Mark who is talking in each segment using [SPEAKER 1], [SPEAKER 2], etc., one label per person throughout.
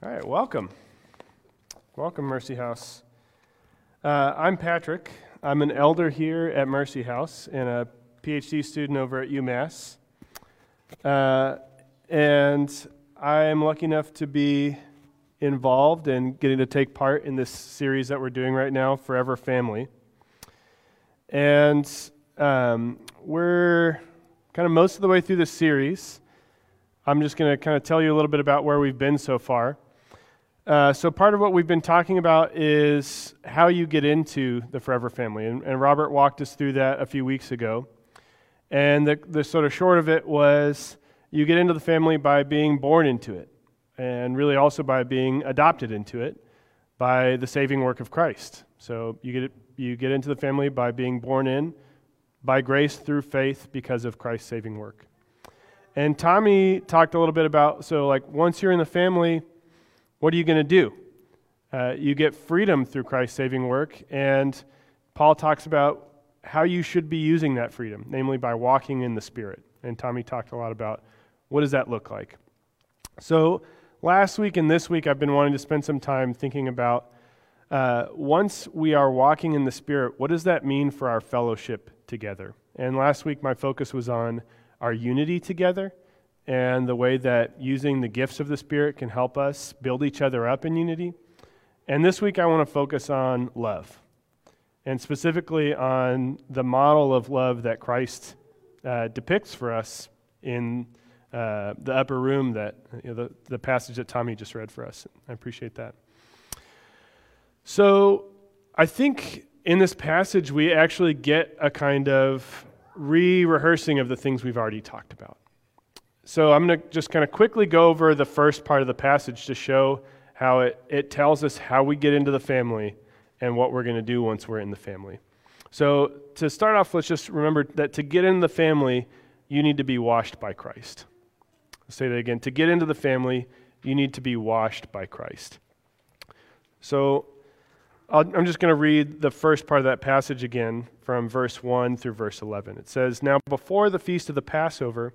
[SPEAKER 1] All right, welcome. Welcome, Mercy House. Uh, I'm Patrick. I'm an elder here at Mercy House and a PhD student over at UMass. Uh, and I'm lucky enough to be involved and getting to take part in this series that we're doing right now, Forever Family. And um, we're kind of most of the way through this series. I'm just going to kind of tell you a little bit about where we've been so far. Uh, so, part of what we've been talking about is how you get into the Forever Family. And, and Robert walked us through that a few weeks ago. And the, the sort of short of it was you get into the family by being born into it, and really also by being adopted into it by the saving work of Christ. So, you get, you get into the family by being born in, by grace through faith because of Christ's saving work. And Tommy talked a little bit about so, like, once you're in the family, what are you going to do? Uh, you get freedom through Christ's saving work, and Paul talks about how you should be using that freedom, namely by walking in the Spirit. And Tommy talked a lot about what does that look like. So last week and this week, I've been wanting to spend some time thinking about uh, once we are walking in the Spirit, what does that mean for our fellowship together? And last week, my focus was on our unity together and the way that using the gifts of the Spirit can help us build each other up in unity. And this week, I want to focus on love, and specifically on the model of love that Christ uh, depicts for us in uh, the upper room, that you know, the, the passage that Tommy just read for us. I appreciate that. So, I think in this passage, we actually get a kind of re rehearsing of the things we've already talked about. So I'm going to just kind of quickly go over the first part of the passage to show how it, it tells us how we get into the family and what we're going to do once we're in the family. So to start off, let's just remember that to get into the family, you need to be washed by Christ. I'll say that again. To get into the family, you need to be washed by Christ. So i am just going to read the first part of that passage again from verse 1 through verse 11. It says, Now before the feast of the Passover,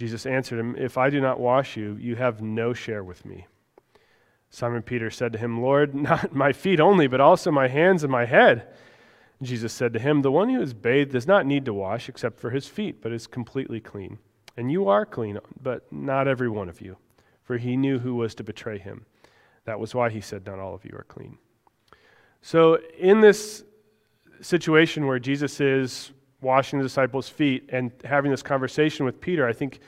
[SPEAKER 1] Jesus answered him, If I do not wash you, you have no share with me. Simon Peter said to him, Lord, not my feet only, but also my hands and my head. Jesus said to him, The one who is bathed does not need to wash except for his feet, but is completely clean. And you are clean, but not every one of you. For he knew who was to betray him. That was why he said, Not all of you are clean. So, in this situation where Jesus is washing the disciples' feet and having this conversation with Peter, I think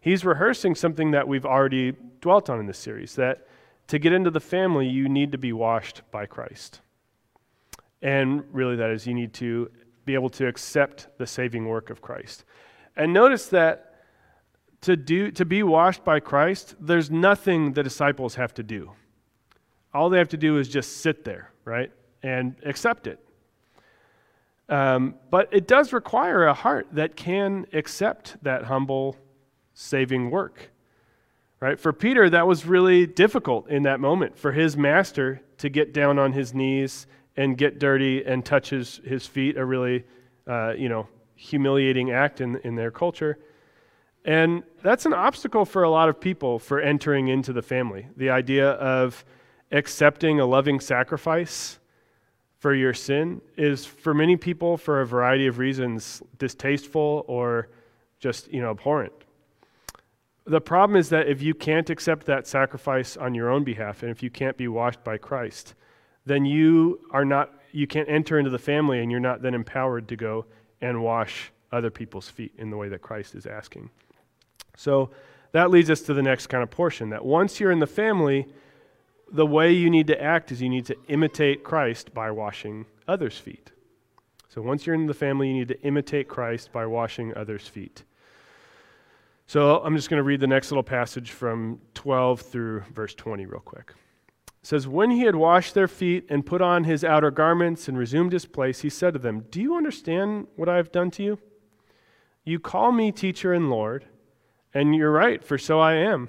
[SPEAKER 1] he's rehearsing something that we've already dwelt on in this series that to get into the family, you need to be washed by Christ. And really, that is, you need to be able to accept the saving work of Christ. And notice that to, do, to be washed by Christ, there's nothing the disciples have to do. All they have to do is just sit there, right? And accept it. Um, but it does require a heart that can accept that humble, saving work. Right? For Peter, that was really difficult in that moment for his master to get down on his knees and get dirty and touch his, his feet, a really, uh, you know, humiliating act in, in their culture. And that's an obstacle for a lot of people for entering into the family. The idea of accepting a loving sacrifice for your sin is for many people for a variety of reasons distasteful or just you know abhorrent the problem is that if you can't accept that sacrifice on your own behalf and if you can't be washed by christ then you are not you can't enter into the family and you're not then empowered to go and wash other people's feet in the way that Christ is asking. So that leads us to the next kind of portion that once you're in the family, the way you need to act is you need to imitate Christ by washing others' feet. So once you're in the family, you need to imitate Christ by washing others' feet. So I'm just going to read the next little passage from 12 through verse 20 real quick. It says, When he had washed their feet and put on his outer garments and resumed his place, he said to them, Do you understand what I have done to you? You call me teacher and Lord, and you're right, for so I am.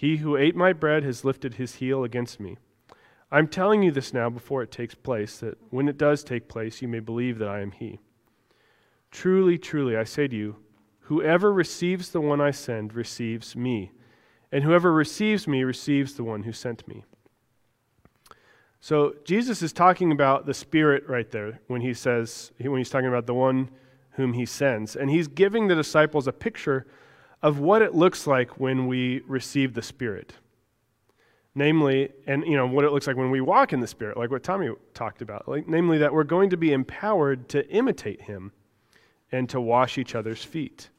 [SPEAKER 1] He who ate my bread has lifted his heel against me. I'm telling you this now before it takes place, that when it does take place, you may believe that I am he. Truly, truly, I say to you, whoever receives the one I send receives me, and whoever receives me receives the one who sent me. So Jesus is talking about the Spirit right there when he says, when he's talking about the one whom he sends. And he's giving the disciples a picture of what it looks like when we receive the Spirit. Namely, and you know, what it looks like when we walk in the Spirit, like what Tommy talked about. Like, namely, that we're going to be empowered to imitate him and to wash each other's feet.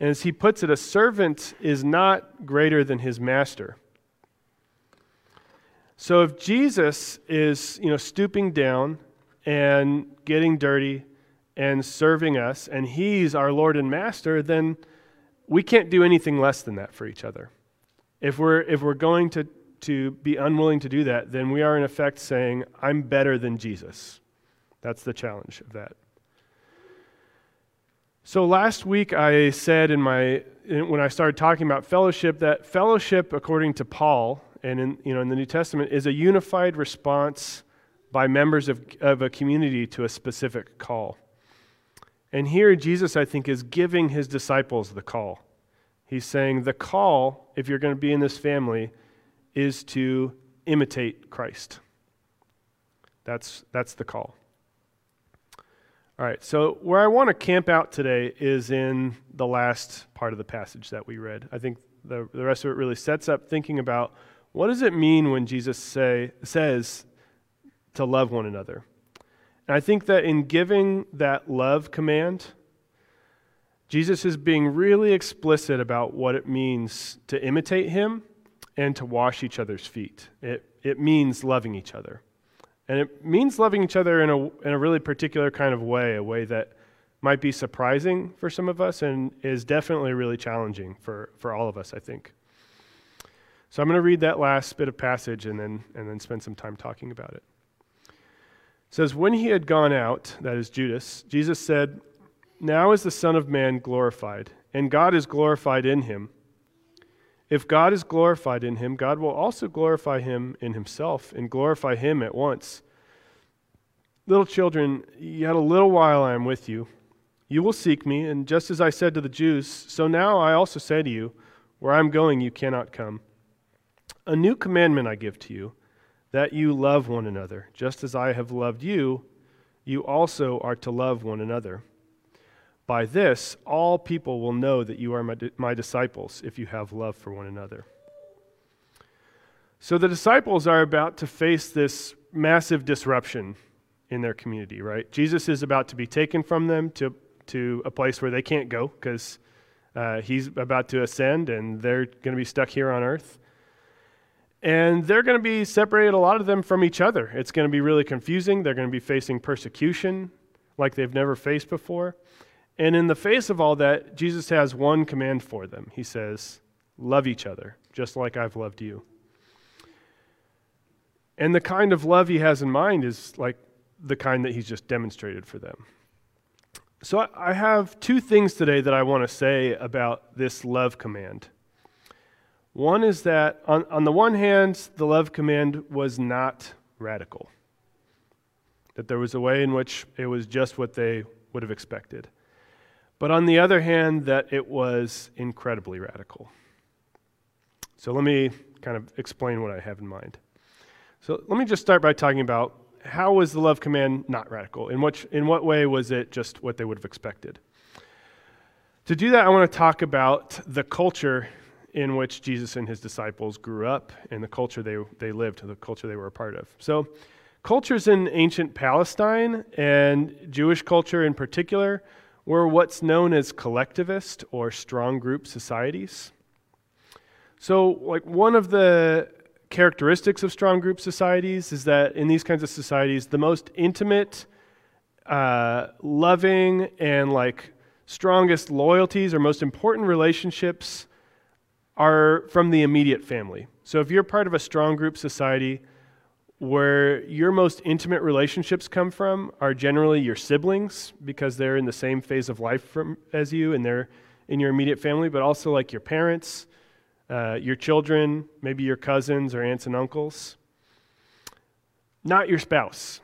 [SPEAKER 1] And as he puts it, a servant is not greater than his master. So if Jesus is, you know, stooping down and getting dirty and serving us, and he's our Lord and Master, then we can't do anything less than that for each other. If we're, if we're going to, to be unwilling to do that, then we are in effect saying, I'm better than Jesus. That's the challenge of that. So last week I said in my when I started talking about fellowship that fellowship according to Paul and in you know in the New Testament is a unified response by members of, of a community to a specific call. And here Jesus I think is giving his disciples the call. He's saying the call if you're going to be in this family is to imitate Christ. That's that's the call. All right, so where I want to camp out today is in the last part of the passage that we read. I think the, the rest of it really sets up thinking about what does it mean when Jesus say, says to love one another. And I think that in giving that love command, Jesus is being really explicit about what it means to imitate him and to wash each other's feet. It, it means loving each other. And it means loving each other in a, in a really particular kind of way, a way that might be surprising for some of us and is definitely really challenging for, for all of us, I think. So I'm going to read that last bit of passage and then, and then spend some time talking about it. It says, When he had gone out, that is Judas, Jesus said, Now is the Son of Man glorified, and God is glorified in him. If God is glorified in him, God will also glorify him in himself and glorify him at once. Little children, yet a little while I am with you. You will seek me, and just as I said to the Jews, so now I also say to you, where I am going, you cannot come. A new commandment I give to you, that you love one another. Just as I have loved you, you also are to love one another. By this, all people will know that you are my, my disciples if you have love for one another. So the disciples are about to face this massive disruption in their community, right? Jesus is about to be taken from them to, to a place where they can't go because uh, he's about to ascend and they're going to be stuck here on earth. And they're going to be separated, a lot of them, from each other. It's going to be really confusing. They're going to be facing persecution like they've never faced before. And in the face of all that, Jesus has one command for them. He says, Love each other, just like I've loved you. And the kind of love he has in mind is like the kind that he's just demonstrated for them. So I have two things today that I want to say about this love command. One is that, on, on the one hand, the love command was not radical. that there was a way in which it was just what they would have expected. But on the other hand, that it was incredibly radical. So let me kind of explain what I have in mind. So let me just start by talking about how was the love command not radical? In what, in what way was it just what they would have expected? To do that, I want to talk about the culture in which Jesus and his disciples grew up and the culture they, they lived, the culture they were a part of. So, cultures in ancient Palestine and Jewish culture in particular were what's known as collectivist or strong group societies. So, like one of the characteristics of strong group societies is that in these kinds of societies, the most intimate, uh, loving, and like strongest loyalties or most important relationships are from the immediate family. So if you're part of a strong group society where your most intimate relationships come from are generally your siblings because they're in the same phase of life from, as you and they're in your immediate family, but also like your parents, uh, your children, maybe your cousins or aunts and uncles. Not your spouse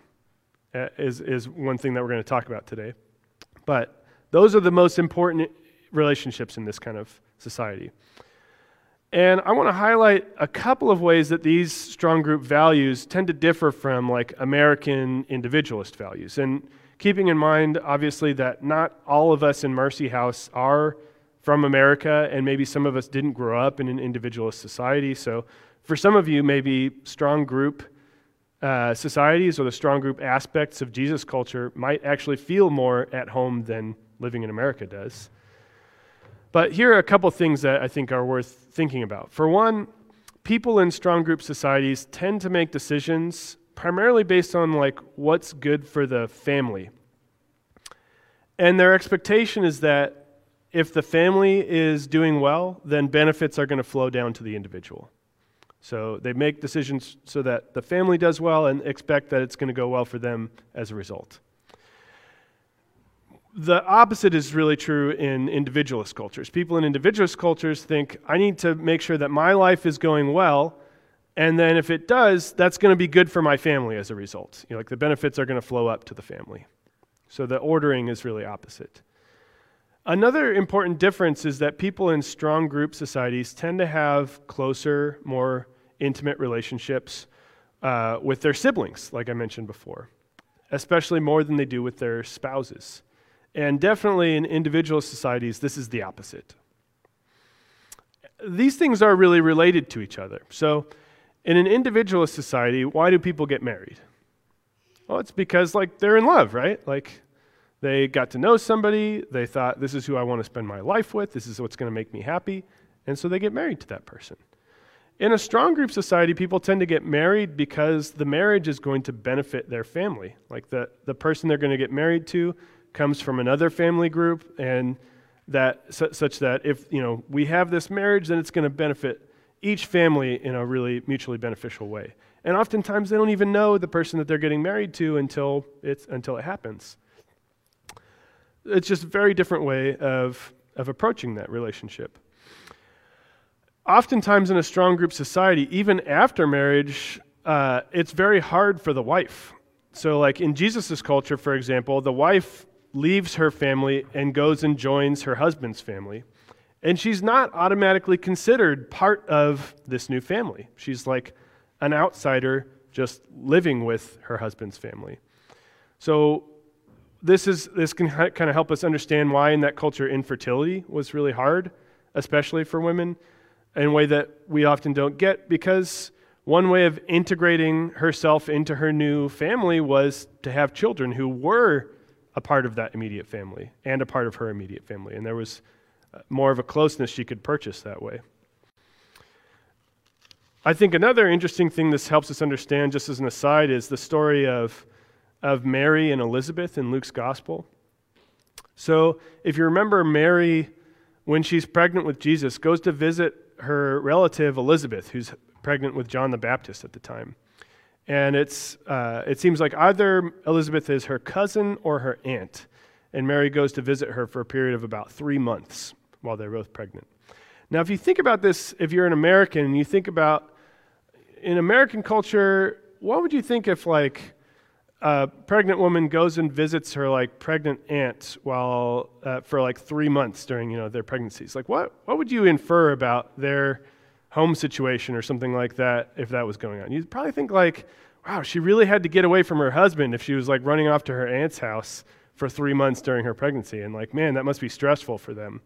[SPEAKER 1] uh, is, is one thing that we're going to talk about today. But those are the most important relationships in this kind of society. And I want to highlight a couple of ways that these strong group values tend to differ from like American individualist values. And keeping in mind, obviously, that not all of us in Mercy House are from America, and maybe some of us didn't grow up in an individualist society. So for some of you, maybe strong group uh, societies or the strong group aspects of Jesus culture might actually feel more at home than living in America does. But here are a couple things that I think are worth thinking about. For one, people in strong group societies tend to make decisions primarily based on like what's good for the family. And their expectation is that if the family is doing well, then benefits are going to flow down to the individual. So they make decisions so that the family does well and expect that it's going to go well for them as a result the opposite is really true in individualist cultures. People in individualist cultures think, I need to make sure that my life is going well, and then if it does, that's going to be good for my family as a result. You know, like the benefits are going to flow up to the family. So the ordering is really opposite. Another important difference is that people in strong group societies tend to have closer, more intimate relationships uh, with their siblings, like I mentioned before, especially more than they do with their spouses. And definitely in individual societies, this is the opposite. These things are really related to each other. So, in an individualist society, why do people get married? Well, it's because like they're in love, right? Like they got to know somebody, they thought this is who I want to spend my life with, this is what's going to make me happy, and so they get married to that person. In a strong group society, people tend to get married because the marriage is going to benefit their family. Like the, the person they're going to get married to comes from another family group, and that such that if you know we have this marriage, then it's going to benefit each family in a really mutually beneficial way. And oftentimes they don't even know the person that they're getting married to until it's until it happens. It's just a very different way of, of approaching that relationship. Oftentimes in a strong group society, even after marriage, uh, it's very hard for the wife. So, like in Jesus' culture, for example, the wife leaves her family and goes and joins her husband's family. And she's not automatically considered part of this new family. She's like an outsider just living with her husband's family. So this is this can kind of help us understand why in that culture infertility was really hard, especially for women, in a way that we often don't get because one way of integrating herself into her new family was to have children who were a part of that immediate family and a part of her immediate family. And there was uh, more of a closeness she could purchase that way. I think another interesting thing this helps us understand, just as an aside, is the story of, of Mary and Elizabeth in Luke's gospel. So, if you remember, Mary, when she's pregnant with Jesus, goes to visit her relative Elizabeth, who's pregnant with John the Baptist at the time. And it's, uh, it seems like either Elizabeth is her cousin or her aunt. And Mary goes to visit her for a period of about three months while they're both pregnant. Now, if you think about this, if you're an American and you think about in American culture, what would you think if, like, a pregnant woman goes and visits her like pregnant aunt while uh, for like three months during you know their pregnancies. Like what what would you infer about their home situation or something like that if that was going on? You'd probably think like, wow, she really had to get away from her husband if she was like running off to her aunt's house for three months during her pregnancy, and like man, that must be stressful for them.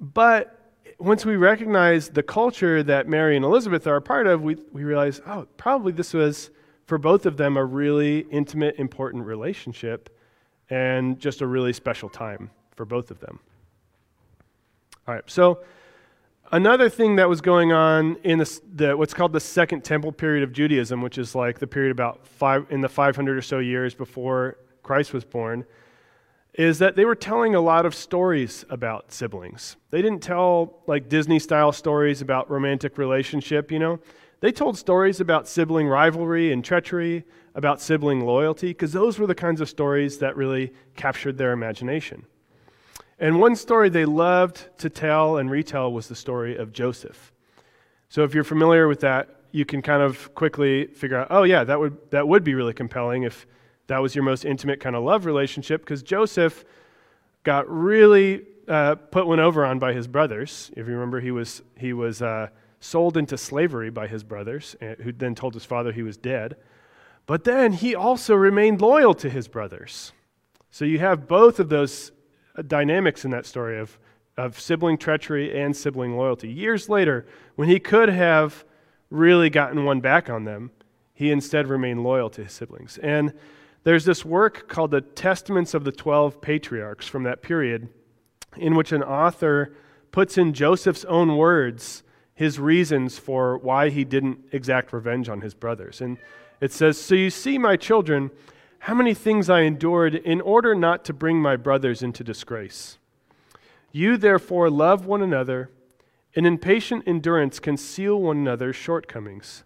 [SPEAKER 1] But once we recognize the culture that Mary and Elizabeth are a part of, we, we realize, oh, probably this was for both of them a really intimate, important relationship and just a really special time for both of them. All right, so another thing that was going on in the, the, what's called the Second Temple period of Judaism, which is like the period about five in the 500 or so years before Christ was born, is that they were telling a lot of stories about siblings. They didn't tell like Disney style stories about romantic relationship, you know. They told stories about sibling rivalry and treachery, about sibling loyalty, because those were the kinds of stories that really captured their imagination. And one story they loved to tell and retell was the story of Joseph. So if you're familiar with that, you can kind of quickly figure out, oh yeah, that would that would be really compelling if that was your most intimate kind of love relationship, because Joseph got really uh, put one over on by his brothers. If you remember, he was he was uh, sold into slavery by his brothers, eh, who then told his father he was dead. But then he also remained loyal to his brothers. So you have both of those Uh, dynamics in that story of, of sibling treachery and sibling loyalty. Years later, when he could have really gotten one back on them, he instead remained loyal to his siblings. And there's this work called the Testaments of the Twelve Patriarchs from that period, in which an author puts in Joseph's own words his reasons for why he didn't exact revenge on his brothers. And it says, So you see, my children, how many things I endured in order not to bring my brothers into disgrace. You therefore love one another, and in patient endurance conceal one another's shortcomings.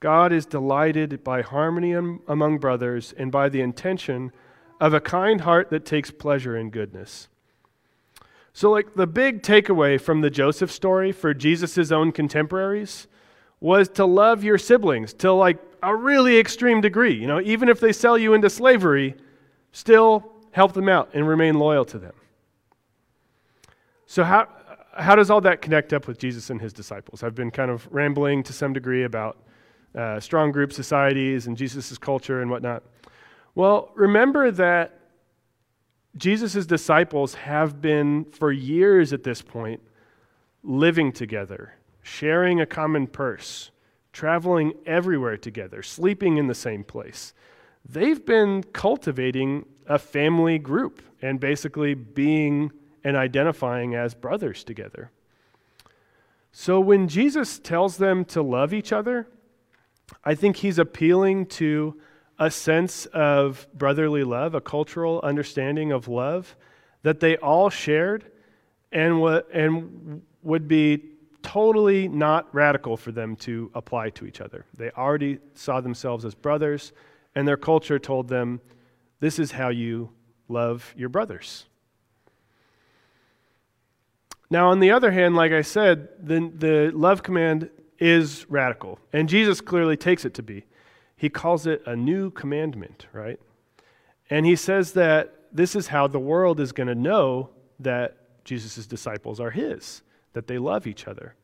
[SPEAKER 1] God is delighted by harmony among brothers and by the intention of a kind heart that takes pleasure in goodness. So, like, the big takeaway from the Joseph story for Jesus' own contemporaries was to love your siblings to like a really extreme degree. You know, even if they sell you into slavery, still help them out and remain loyal to them. So, how, how does all that connect up with Jesus and his disciples? I've been kind of rambling to some degree about uh, strong group societies and Jesus' culture and whatnot. Well, remember that Jesus' disciples have been, for years at this point, living together, sharing a common purse, traveling everywhere together, sleeping in the same place. They've been cultivating a family group and basically being and identifying as brothers together. So when Jesus tells them to love each other, I think he's appealing to a sense of brotherly love, a cultural understanding of love that they all shared and, and would be totally not radical for them to apply to each other. They already saw themselves as brothers, and their culture told them, this is how you love your brothers. Now, on the other hand, like I said, the, the love command is radical, and Jesus clearly takes it to be he calls it a new commandment, right? And he says that this is how the world is going to know that Jesus' disciples are his, that they love each other.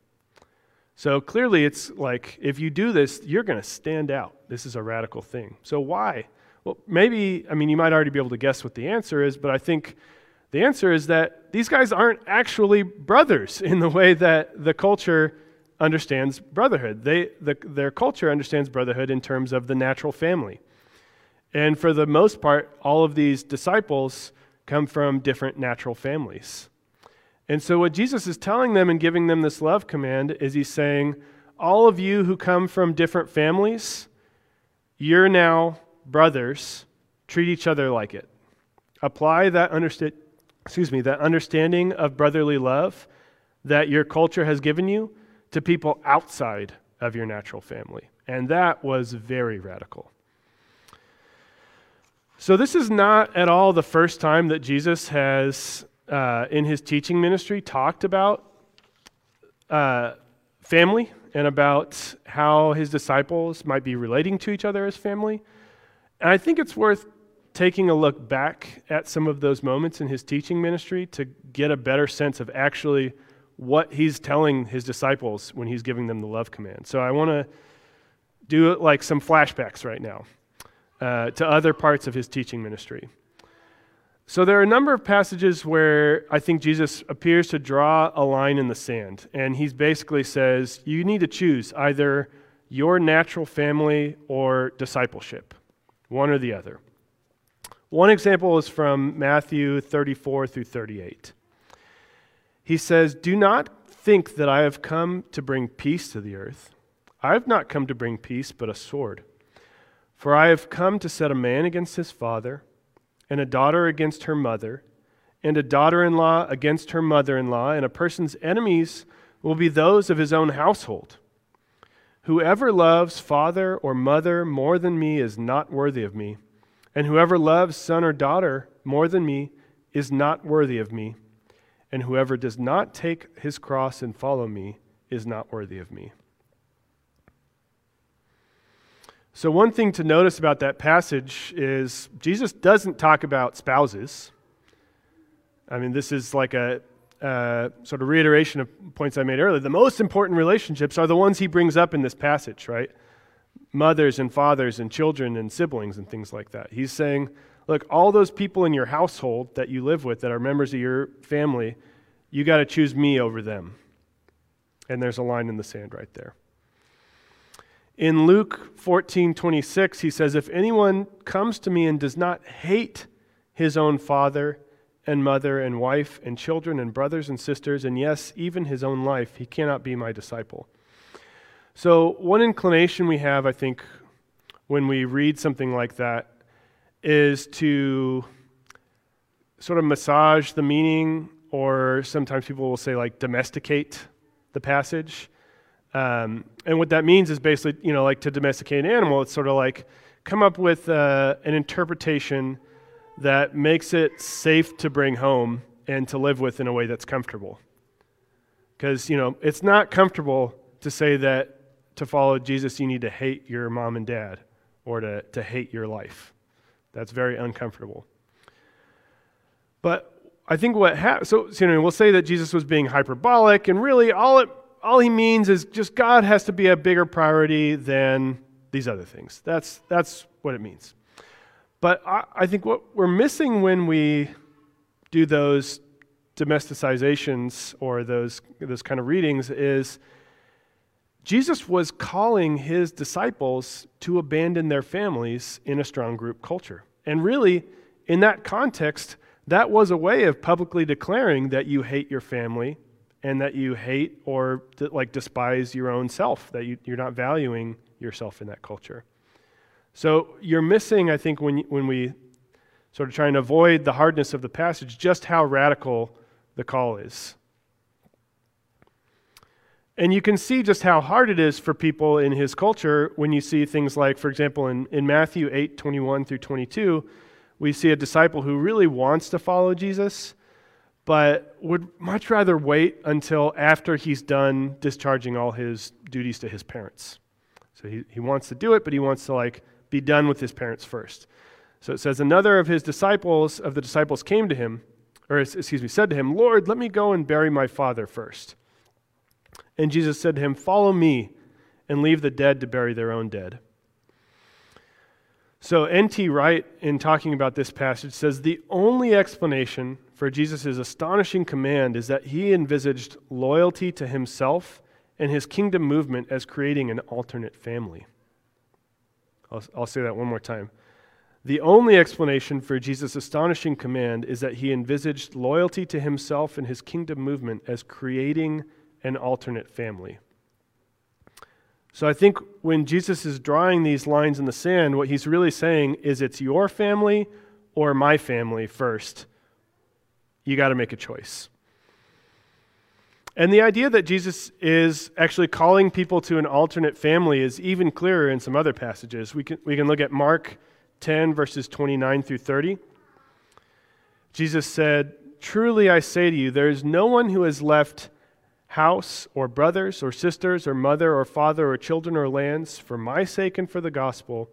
[SPEAKER 1] So clearly, it's like if you do this, you're going to stand out. This is a radical thing. So, why? Well, maybe, I mean, you might already be able to guess what the answer is, but I think the answer is that these guys aren't actually brothers in the way that the culture understands brotherhood. They, the, their culture understands brotherhood in terms of the natural family. And for the most part, all of these disciples come from different natural families. And so, what Jesus is telling them and giving them this love command is he's saying, All of you who come from different families, you're now brothers. Treat each other like it. Apply that, understa- excuse me, that understanding of brotherly love that your culture has given you to people outside of your natural family. And that was very radical. So, this is not at all the first time that Jesus has, uh, in his teaching ministry, talked about uh, family and about how his disciples might be relating to each other as family. And I think it's worth taking a look back at some of those moments in his teaching ministry to get a better sense of actually what he's telling his disciples when he's giving them the love command. So I want to do like some flashbacks right now uh, to other parts of his teaching ministry. So there are a number of passages where I think Jesus appears to draw a line in the sand, and he basically says, You need to choose either your natural family or discipleship, one or the other. One example is from Matthew 34 through 38. He says, Do not think that I have come to bring peace to the earth. I have not come to bring peace, but a sword. For I have come to set a man against his father, and a daughter against her mother, and a daughter in law against her mother in law, and a person's enemies will be those of his own household. Whoever loves father or mother more than me is not worthy of me and whoever loves son or daughter more than me is not worthy of me. And whoever does not take his cross and follow me is not worthy of me. So, one thing to notice about that passage is Jesus doesn't talk about spouses. I mean, this is like a uh, sort of reiteration of points I made earlier. The most important relationships are the ones he brings up in this passage, right? mothers and fathers and children and siblings and things like that. He's saying, look, all those people in your household that you live with that are members of your family, you got to choose me over them. And there's a line in the sand right there. In Luke 14 26, he says, If anyone comes to me and does not hate his own father and mother and wife and children and brothers and sisters, and yes, even his own life, he cannot be my disciple. So, one inclination we have, I think, when we read something like that is to sort of massage the meaning, or sometimes people will say, like, domesticate the passage. Um, and what that means is basically, you know, like to domesticate an animal, it's sort of like come up with uh, an interpretation that makes it safe to bring home and to live with in a way that's comfortable. Because, you know, it's not comfortable to say that to follow Jesus, you need to hate your mom and dad or to, to hate your life. That's very uncomfortable. But I think what happens, so, so, you know, we'll say that Jesus was being hyperbolic, and really all, it, all he means is just God has to be a bigger priority than these other things. That's, that's what it means. But I, I think what we're missing when we do those domesticizations or those, those kind of readings is Jesus was calling his disciples to abandon their families in a strong group culture. And really, in that context, that was a way of publicly declaring that you hate your family and that you hate or like despise your own self, that you, are not valuing yourself in that culture. So you're missing, I think, when, when we sort of try and avoid the hardness of the passage, just how radical the call is. And you can see just how hard it is for people in his culture when you see things like, for example, in, in Matthew 8 21 through 22, we see a disciple who really wants to follow Jesus, but would much rather wait until after he's done discharging all his duties to his parents. So he, he wants to do it, but he wants to like be done with his parents first. So it says, Another of his disciples, of the disciples, came to him, or excuse me, said to him, Lord, let me go and bury my father first. And Jesus said to him, Follow me and leave the dead to bury their own dead. So, N.T. Wright, in talking about this passage, says the only explanation for Jesus' astonishing command is that he envisaged loyalty to himself and his kingdom movement as creating an alternate family. I'll, I'll say that one more time. The only explanation for Jesus' astonishing command is that he envisaged loyalty to himself and his kingdom movement as creating an alternate family. So I think when Jesus is drawing these lines in the sand, what he's really saying is it's your family or my family first. You got to make a choice. And the idea that Jesus is actually calling people to an alternate family is even clearer in some other passages. We can, we can look at Mark 10, verses 29 through 30. Jesus said, Truly I say to you, there is no one who has left house or brothers or sisters or mother or father or children or lands for my sake and for the gospel,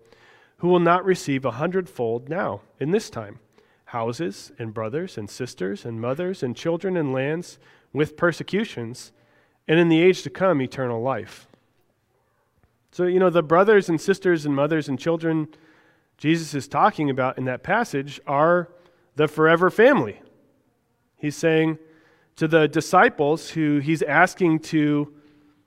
[SPEAKER 1] who will not receive a hundredfold now, in this time, houses and brothers and sisters and mothers and children and lands with persecutions, and in the age to come, eternal life. So, you know, the brothers and sisters and mothers and children Jesus is talking about in that passage are the forever family. He's saying to the disciples who he's asking to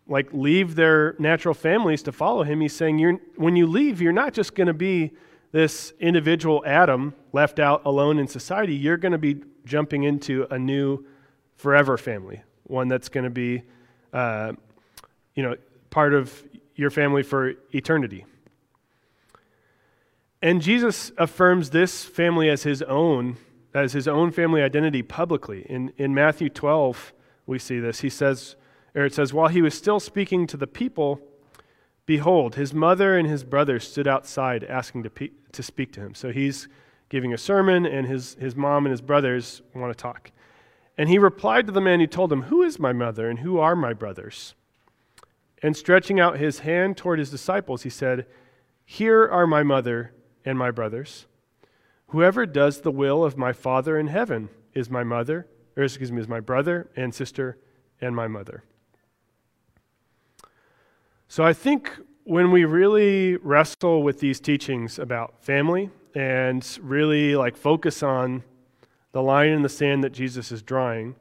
[SPEAKER 1] like leave their natural families to follow him, he's saying, you're, when you leave, you're not just going to be this individual Adam left out alone in society. You're going to be jumping into a new forever family, one that's going to be, uh, you know, part of your family for eternity. And Jesus affirms this family as his own, as his own family identity publicly. In, in Matthew 12, we see this. He says, or it says, while he was still speaking to the people, behold, his mother and his brothers stood outside asking to, pe- to speak to him. So he's giving a sermon, and his, his mom and his brothers want to talk. And he replied to the man who told him, Who is my mother and who are my brothers? And stretching out his hand toward his disciples, he said, Here are my mother and my brothers. Whoever does the will of my Father in heaven is my mother, or excuse me, is my brother and sister and my mother. So I think when we really wrestle with these teachings about family and really like focus on the line in the sand that Jesus is drawing,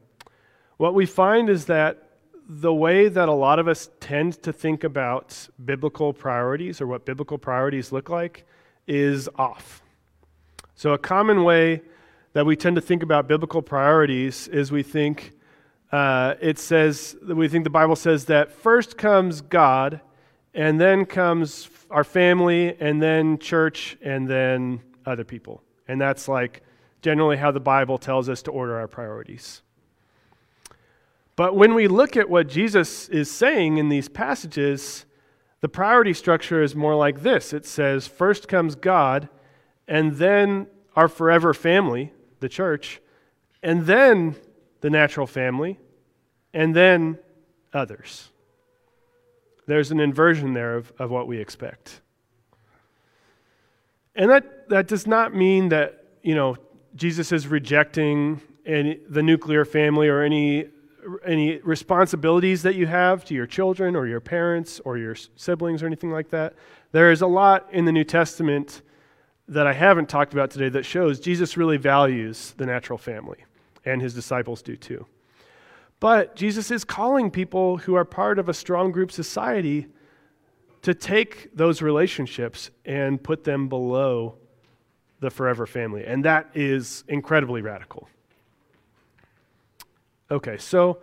[SPEAKER 1] what we find is that the way that a lot of us tend to think about biblical priorities or what biblical priorities look like is off. So, a common way that we tend to think about biblical priorities is we think uh, it says, we think the Bible says that first comes God, and then comes our family, and then church, and then other people. And that's like generally how the Bible tells us to order our priorities. But when we look at what Jesus is saying in these passages, the priority structure is more like this it says, first comes God, and then our forever family, the church, and then the natural family, and then others. There's an inversion there of, of what we expect. And that, that does not mean that, you know, Jesus is rejecting any, the nuclear family or any any responsibilities that you have to your children or your parents or your siblings or anything like that. There is a lot in the New Testament that I haven't talked about today that shows Jesus really values the natural family, and his disciples do too. But Jesus is calling people who are part of a strong group society to take those relationships and put them below the forever family. And that is incredibly radical. Okay, so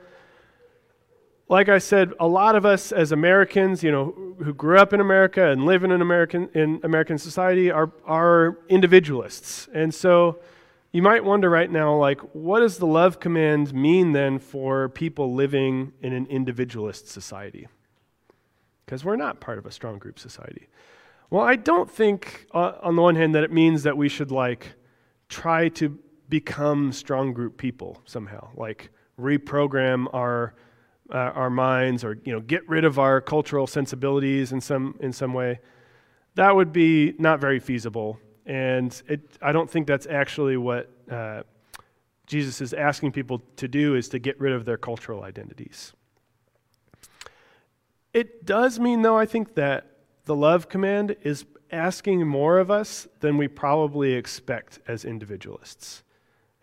[SPEAKER 1] like I said, a lot of us as Americans, you know, who grew up in America and live in an American in American society are are individualists. And so you might wonder right now like what does the love command mean then for people living in an individualist society? Because we're not part of a strong group society. Well, I don't think uh, on the one hand that it means that we should like try to become strong group people somehow. Like reprogram our uh, our minds or you know get rid of our cultural sensibilities in some in some way that would be not very feasible and it, i don't think that's actually what uh, jesus is asking people to do is to get rid of their cultural identities. It does mean though i think that the love command is asking more of us than we probably expect as individualists.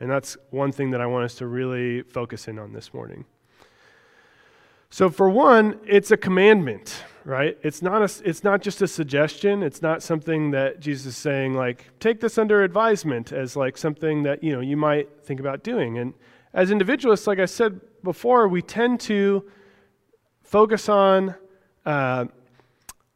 [SPEAKER 1] And that's one thing that I want us to really focus in on this morning. So, for one, it's a commandment, right? It's not, a, it's not just a suggestion. It's not something that Jesus is saying, like, take this under advisement as like something that, you know, you might think about doing. And as individualists, like I said before, we tend to focus on uh,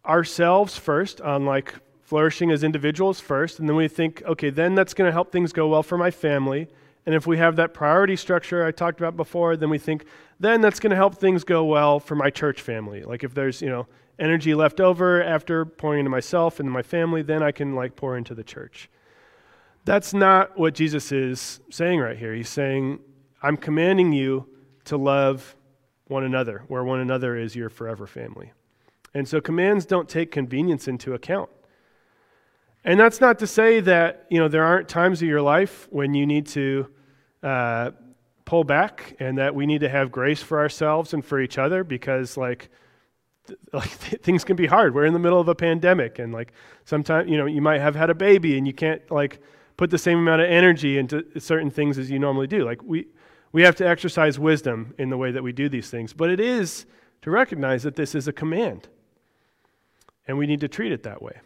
[SPEAKER 1] ourselves first, on like flourishing as individuals first, and then we think, okay, then that's going to help things go well for my family. And if we have that priority structure I talked about before, then we think, then that's going to help things go well for my church family. Like if there's, you know, energy left over after pouring into myself and my family, then I can like pour into the church. That's not what Jesus is saying right here. He's saying, I'm commanding you to love one another, where one another is your forever family. And so commands don't take convenience into account. And that's not to say that, you know, there aren't times of your life when you need to uh, pull back and that we need to have grace for ourselves and for each other because, like, th- like things can be hard. We're in the middle of a pandemic and, like, sometimes, you know, you might have had a baby and you can't, like, put the same amount of energy into certain things as you normally do. Like, we, we have to exercise wisdom in the way that we do these things. But it is to recognize that this is a command and we need to treat it that way.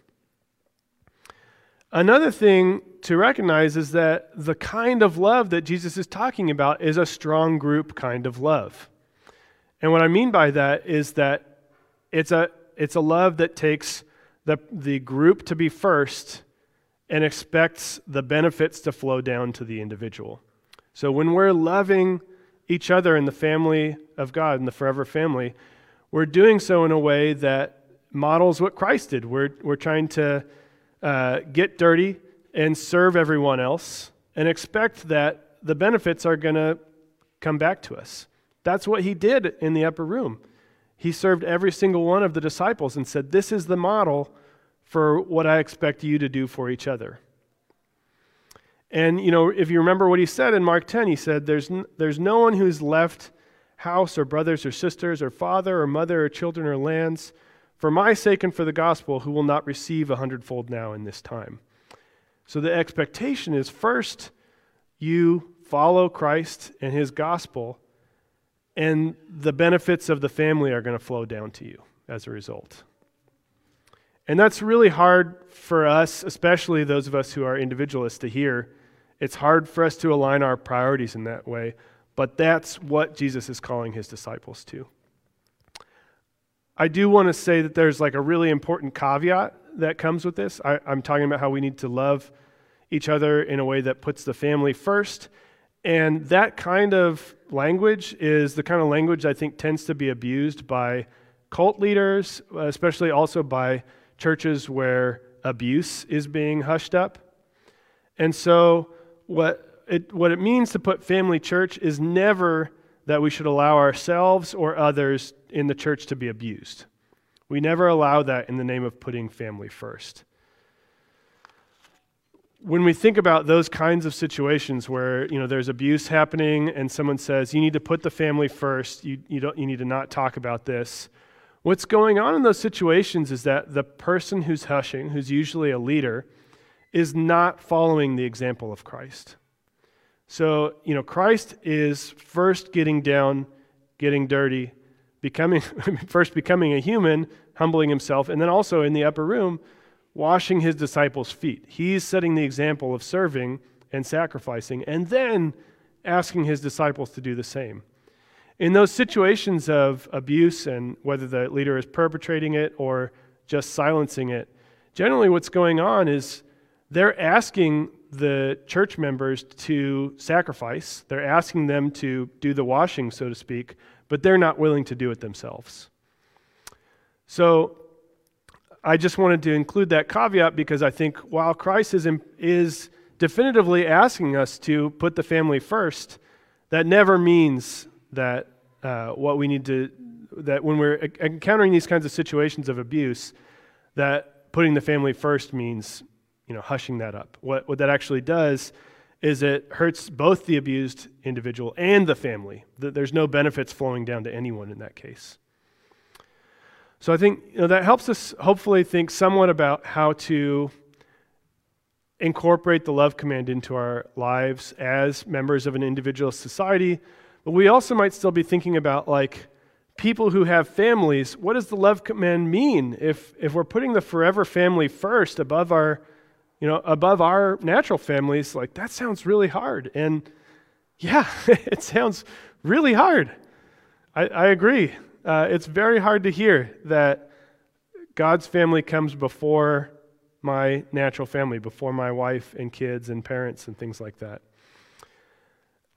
[SPEAKER 1] Another thing to recognize is that the kind of love that Jesus is talking about is a strong group kind of love. And what I mean by that is that it's a, it's a love that takes the, the group to be first and expects the benefits to flow down to the individual. So when we're loving each other in the family of God, in the forever family, we're doing so in a way that models what Christ did. We're, we're trying to uh, get dirty and serve everyone else and expect that the benefits are going to come back to us. That's what he did in the upper room. He served every single one of the disciples and said, This is the model for what I expect you to do for each other. And, you know, if you remember what he said in Mark 10, he said, There's, n- there's no one who's left house or brothers or sisters or father or mother or children or lands for my sake and for the gospel, who will not receive a hundredfold now in this time. So the expectation is first, you follow Christ and his gospel, and the benefits of the family are going to flow down to you as a result. And that's really hard for us, especially those of us who are individualists, to hear. It's hard for us to align our priorities in that way, but that's what Jesus is calling his disciples to. I do want to say that there's like a really important caveat that comes with this. I, am talking about how we need to love each other in a way that puts the family first. And that kind of language is the kind of language I think tends to be abused by cult leaders, especially also by churches where abuse is being hushed up. And so, what it, what it means to put family church is never that we should allow ourselves or others in the church to be abused. We never allow that in the name of putting family first. When we think about those kinds of situations where you know there's abuse happening and someone says you need to put the family first, you, you, don't, you need to not talk about this, what's going on in those situations is that the person who's hushing, who's usually a leader, is not following the example of Christ. So, you know, Christ is first getting down, getting dirty, becoming first becoming a human, humbling himself, and then also in the upper room, washing his disciples' feet. He's setting the example of serving and sacrificing, and then asking his disciples to do the same. In those situations of abuse, and whether the leader is perpetrating it or just silencing it, generally what's going on is they're asking the church members to sacrifice. They're asking them to do the washing, so to speak, but they're not willing to do it themselves. So I just wanted to include that caveat because I think while Christ is, is definitively asking us to put the family first, that never means that uh, what we need to, that when we're encountering these kinds of situations of abuse, that putting the family first means you know, hushing that up. What, what that actually does is it hurts both the abused individual and the family. That there's no benefits flowing down to anyone in that case. So I think you know, that helps us hopefully think somewhat about how to incorporate the love command into our lives as members of an individual society. But we also might still be thinking about like people who have families, what does the love command mean if, if we're putting the forever family first above our you know, above our natural families, like that sounds really hard. And yeah, it sounds really hard. I, I agree. Uh, it's very hard to hear that God's family comes before my natural family, before my wife and kids and parents and things like that.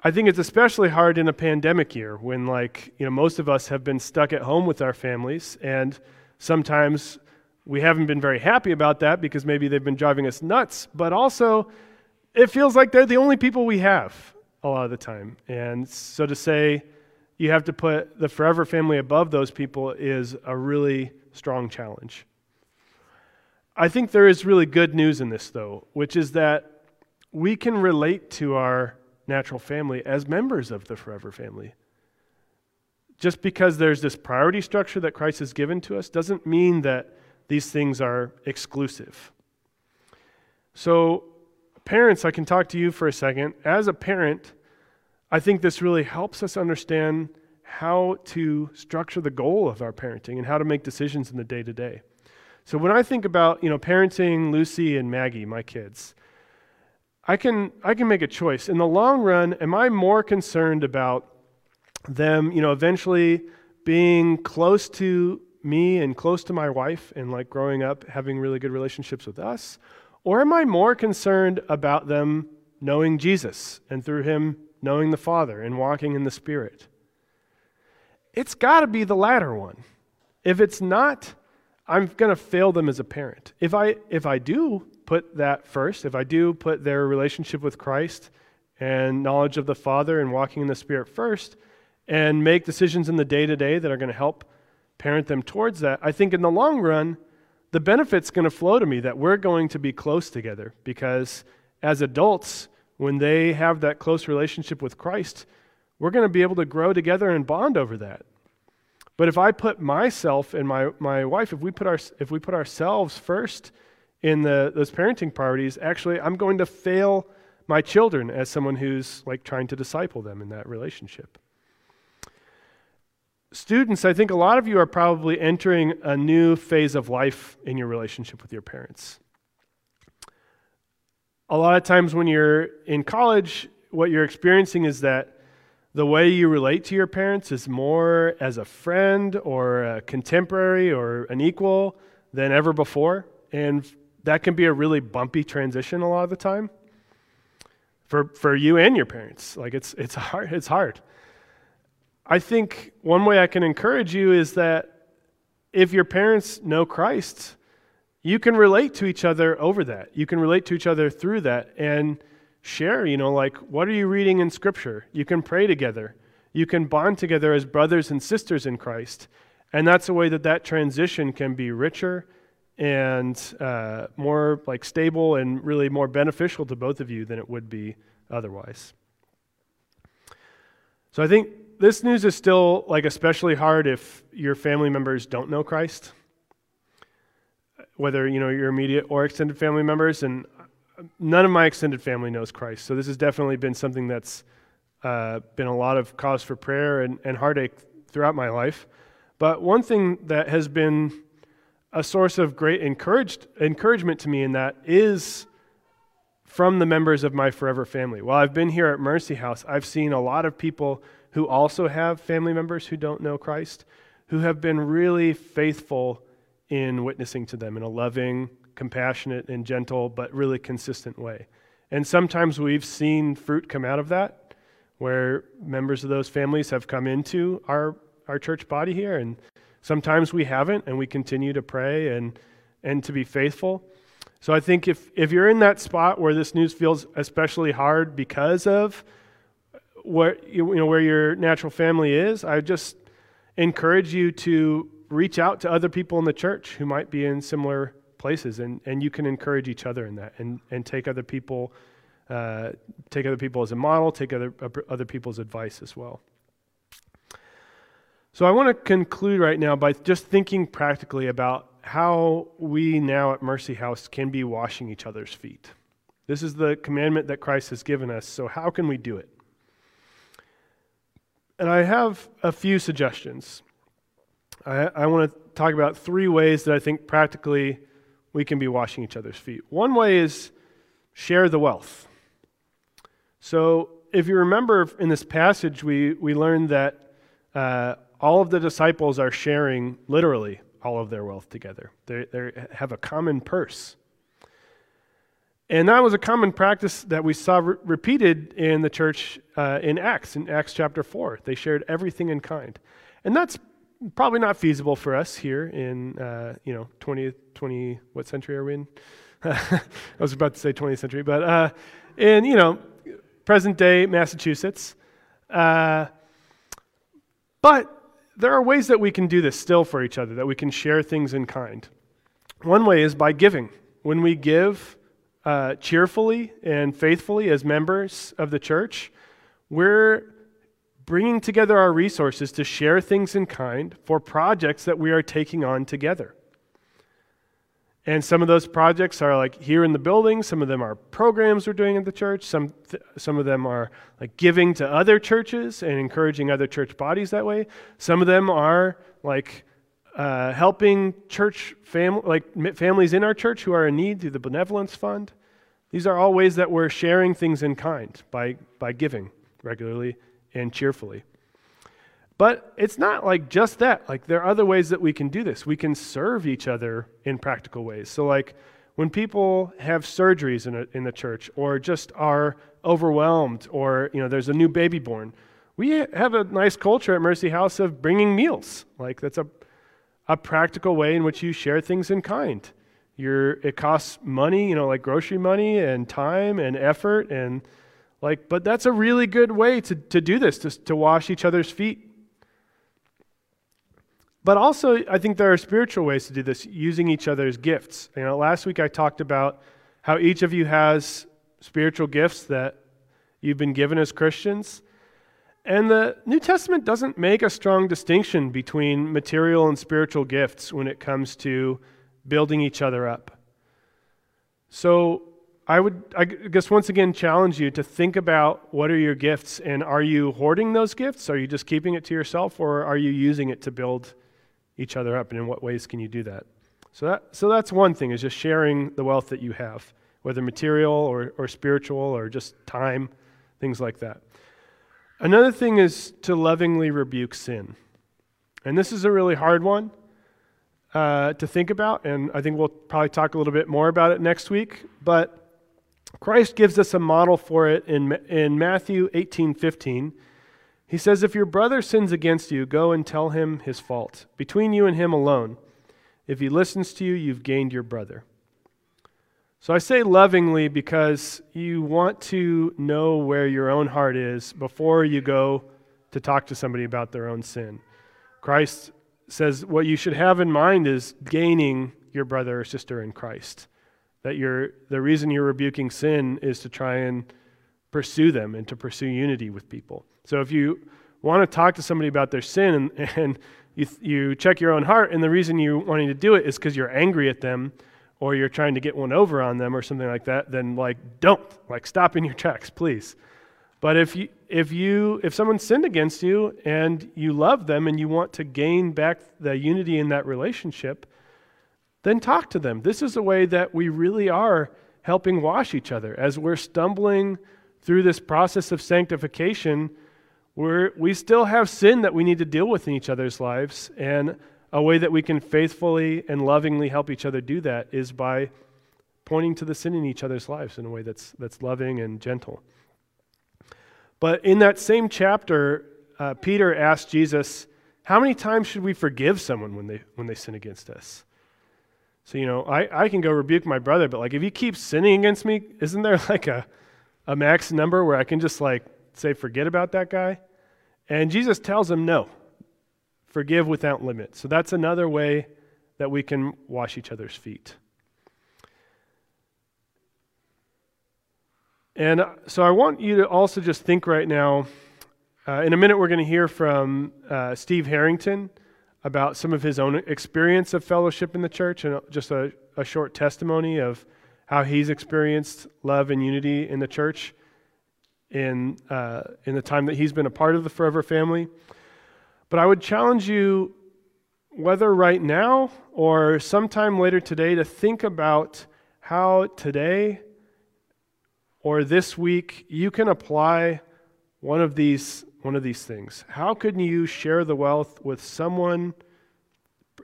[SPEAKER 1] I think it's especially hard in a pandemic year when, like, you know, most of us have been stuck at home with our families, and sometimes we haven't been very happy about that because maybe they've been driving us nuts, but also it feels like they're the only people we have a lot of the time. And so to say you have to put the forever family above those people is a really strong challenge. I think there is really good news in this, though, which is that we can relate to our natural family as members of the forever family. Just because there's this priority structure that Christ has given to us doesn't mean that these things are exclusive. So, parents, I can talk to you for a second. As a parent, I think this really helps us understand how to structure the goal of our parenting and how to make decisions in the day to day. So when I think about, you know, parenting Lucy and Maggie, my kids, I can I can make a choice. In the long run, am I more concerned about them, you know, eventually being close to me and close to my wife and like growing up having really good relationships with us? Or am I more concerned about them knowing Jesus and through him knowing the Father and walking in the Spirit? It's got to be the latter one. If it's not, I'm going to fail them as a parent. If I if I do put that first, if I do put their relationship with Christ and knowledge of the Father and walking in the Spirit first, and make decisions in the day to day that are going to help parent them towards that, I think in the long run, the benefit's going to flow to me that we're going to be close together because as adults, when they have that close relationship with Christ, we're going to be able to grow together and bond over that. But if I put myself and my, my wife, if we put, our, if we put ourselves first in the, those parenting priorities, actually, I'm going to fail my children as someone who's like trying to disciple them in that relationship. Students, I think a lot of you are probably entering a new phase of life in your relationship with your parents. A lot of times when you're in college, what you're experiencing is that the way you relate to your parents is more as a friend or a contemporary or an equal than ever before. And that can be a really bumpy transition a lot of the time for, for you and your parents. Like it's, it's hard. It's hard. I think one way I can encourage you is that if your parents know Christ, you can relate to each other over that. You can relate to each other through that and share, you know, like, what are you reading in Scripture? You can pray together. You can bond together as brothers and sisters in Christ. And that's a way that that transition can be richer and uh, more like stable and really more beneficial to both of you than it would be otherwise. So I think this news is still like especially hard if your family members don't know Christ, whether you know your immediate or extended family members. And none of my extended family knows Christ, so this has definitely been something that's uh, been a lot of cause for prayer and, and heartache throughout my life. But one thing that has been a source of great encouraged, encouragement to me in that is from the members of my forever family. While I've been here at Mercy House, I've seen a lot of people who also have family members who don't know Christ, who have been really faithful in witnessing to them in a loving, compassionate, and gentle, but really consistent way. And sometimes we've seen fruit come out of that, where members of those families have come into our, our church body here, and sometimes we haven't, and we continue to pray and, and to be faithful. So I think if, if you're in that spot where this news feels especially hard because of where you know where your natural family is, I just encourage you to reach out to other people in the church who might be in similar places, and, and you can encourage each other in that, and, and take other people uh, take other people as a model, take other other people's advice as well. So I want to conclude right now by just thinking practically about how we now at Mercy House can be washing each other's feet. This is the commandment that Christ has given us. So how can we do it? And I have a few suggestions. I, I want to talk about three ways that I think practically we can be washing each other's feet. One way is share the wealth. So, if you remember in this passage, we, we learned that uh, all of the disciples are sharing literally all of their wealth together. They, they have a common purse. And that was a common practice that we saw re- repeated in the church uh, in Acts, in Acts chapter 4. They shared everything in kind. And that's probably not feasible for us here in, uh, you know, 20th, 20, what century are we in? I was about to say 20th century, but uh, in, you know, present day Massachusetts. Uh, but there are ways that we can do this still for each other, that we can share things in kind. one way is by giving. When we give uh, cheerfully and faithfully as members of the church, we're bringing together our resources to share things in kind for projects that we are taking on together. And some of those projects are like here in the building. Some of them are programs we're doing at the church. Some, th- some of them are like giving to other churches and encouraging other church bodies that way. Some of them are like uh, helping church fam- like families in our church who are in need through the benevolence fund. These are all ways that we're sharing things in kind by, by giving regularly and cheerfully. But it's not like just that. Like there are other ways that we can do this. We can serve each other in practical ways. So like when people have surgeries in, a, in the church or just are overwhelmed or you know there's a new baby born, we have a nice culture at Mercy House of bringing meals. Like that's a a practical way in which you share things in kind. You're, it costs money, you know, like grocery money and time and effort and like, but that's a really good way to, to do this, to, to wash each other's feet. But also, I think there are spiritual ways to do this, using each other's gifts. You know, last week I talked about how each of you has spiritual gifts that you've been given as Christians. And the New Testament doesn't make a strong distinction between material and spiritual gifts when it comes to building each other up. So I would, I guess, once again challenge you to think about what are your gifts and are you hoarding those gifts? Are you just keeping it to yourself or are you using it to build each other up? And in what ways can you do that? So, that, so that's one thing, is just sharing the wealth that you have, whether material or, or spiritual or just time, things like that. Another thing is to lovingly rebuke sin. And this is a really hard one uh, to think about, and I think we'll probably talk a little bit more about it next week. But Christ gives us a model for it in, in Matthew 18 15. He says, If your brother sins against you, go and tell him his fault, between you and him alone. If he listens to you, you've gained your brother. So I say lovingly because you want to know where your own heart is before you go to talk to somebody about their own sin. Christ says what you should have in mind is gaining your brother or sister in Christ. That you're, the reason you're rebuking sin is to try and pursue them and to pursue unity with people. So if you want to talk to somebody about their sin and, and you, you check your own heart, and the reason you're wanting to do it is because you're angry at them or you're trying to get one over on them or something like that, then like don't. Like stop in your tracks, please. But if you if you if someone sinned against you and you love them and you want to gain back the unity in that relationship, then talk to them. This is a way that we really are helping wash each other as we're stumbling through this process of sanctification. We're, we still have sin that we need to deal with in each other's lives, and a way that we can faithfully and lovingly help each other do that is by pointing to the sin in each other's lives in a way that's, that's loving and gentle. But in that same chapter, uh, Peter asked Jesus, How many times should we forgive someone when they, when they sin against us? So, you know, I, I can go rebuke my brother, but like if he keeps sinning against me, isn't there like a, a max number where I can just like say, forget about that guy? And Jesus tells him, no, forgive without limit. So that's another way that we can wash each other's feet. And uh, so I want you to also just think right now. Uh, in a minute, we're going to hear from uh, Steve Harrington about some of his own experience of fellowship in the church and just a, a short testimony of how he's experienced love and unity in the church in, uh, in the time that he's been a part of the Forever family. But I would challenge you, whether right now or sometime later today, to think about how today or this week you can apply one of these one of these things. How can you share the wealth with someone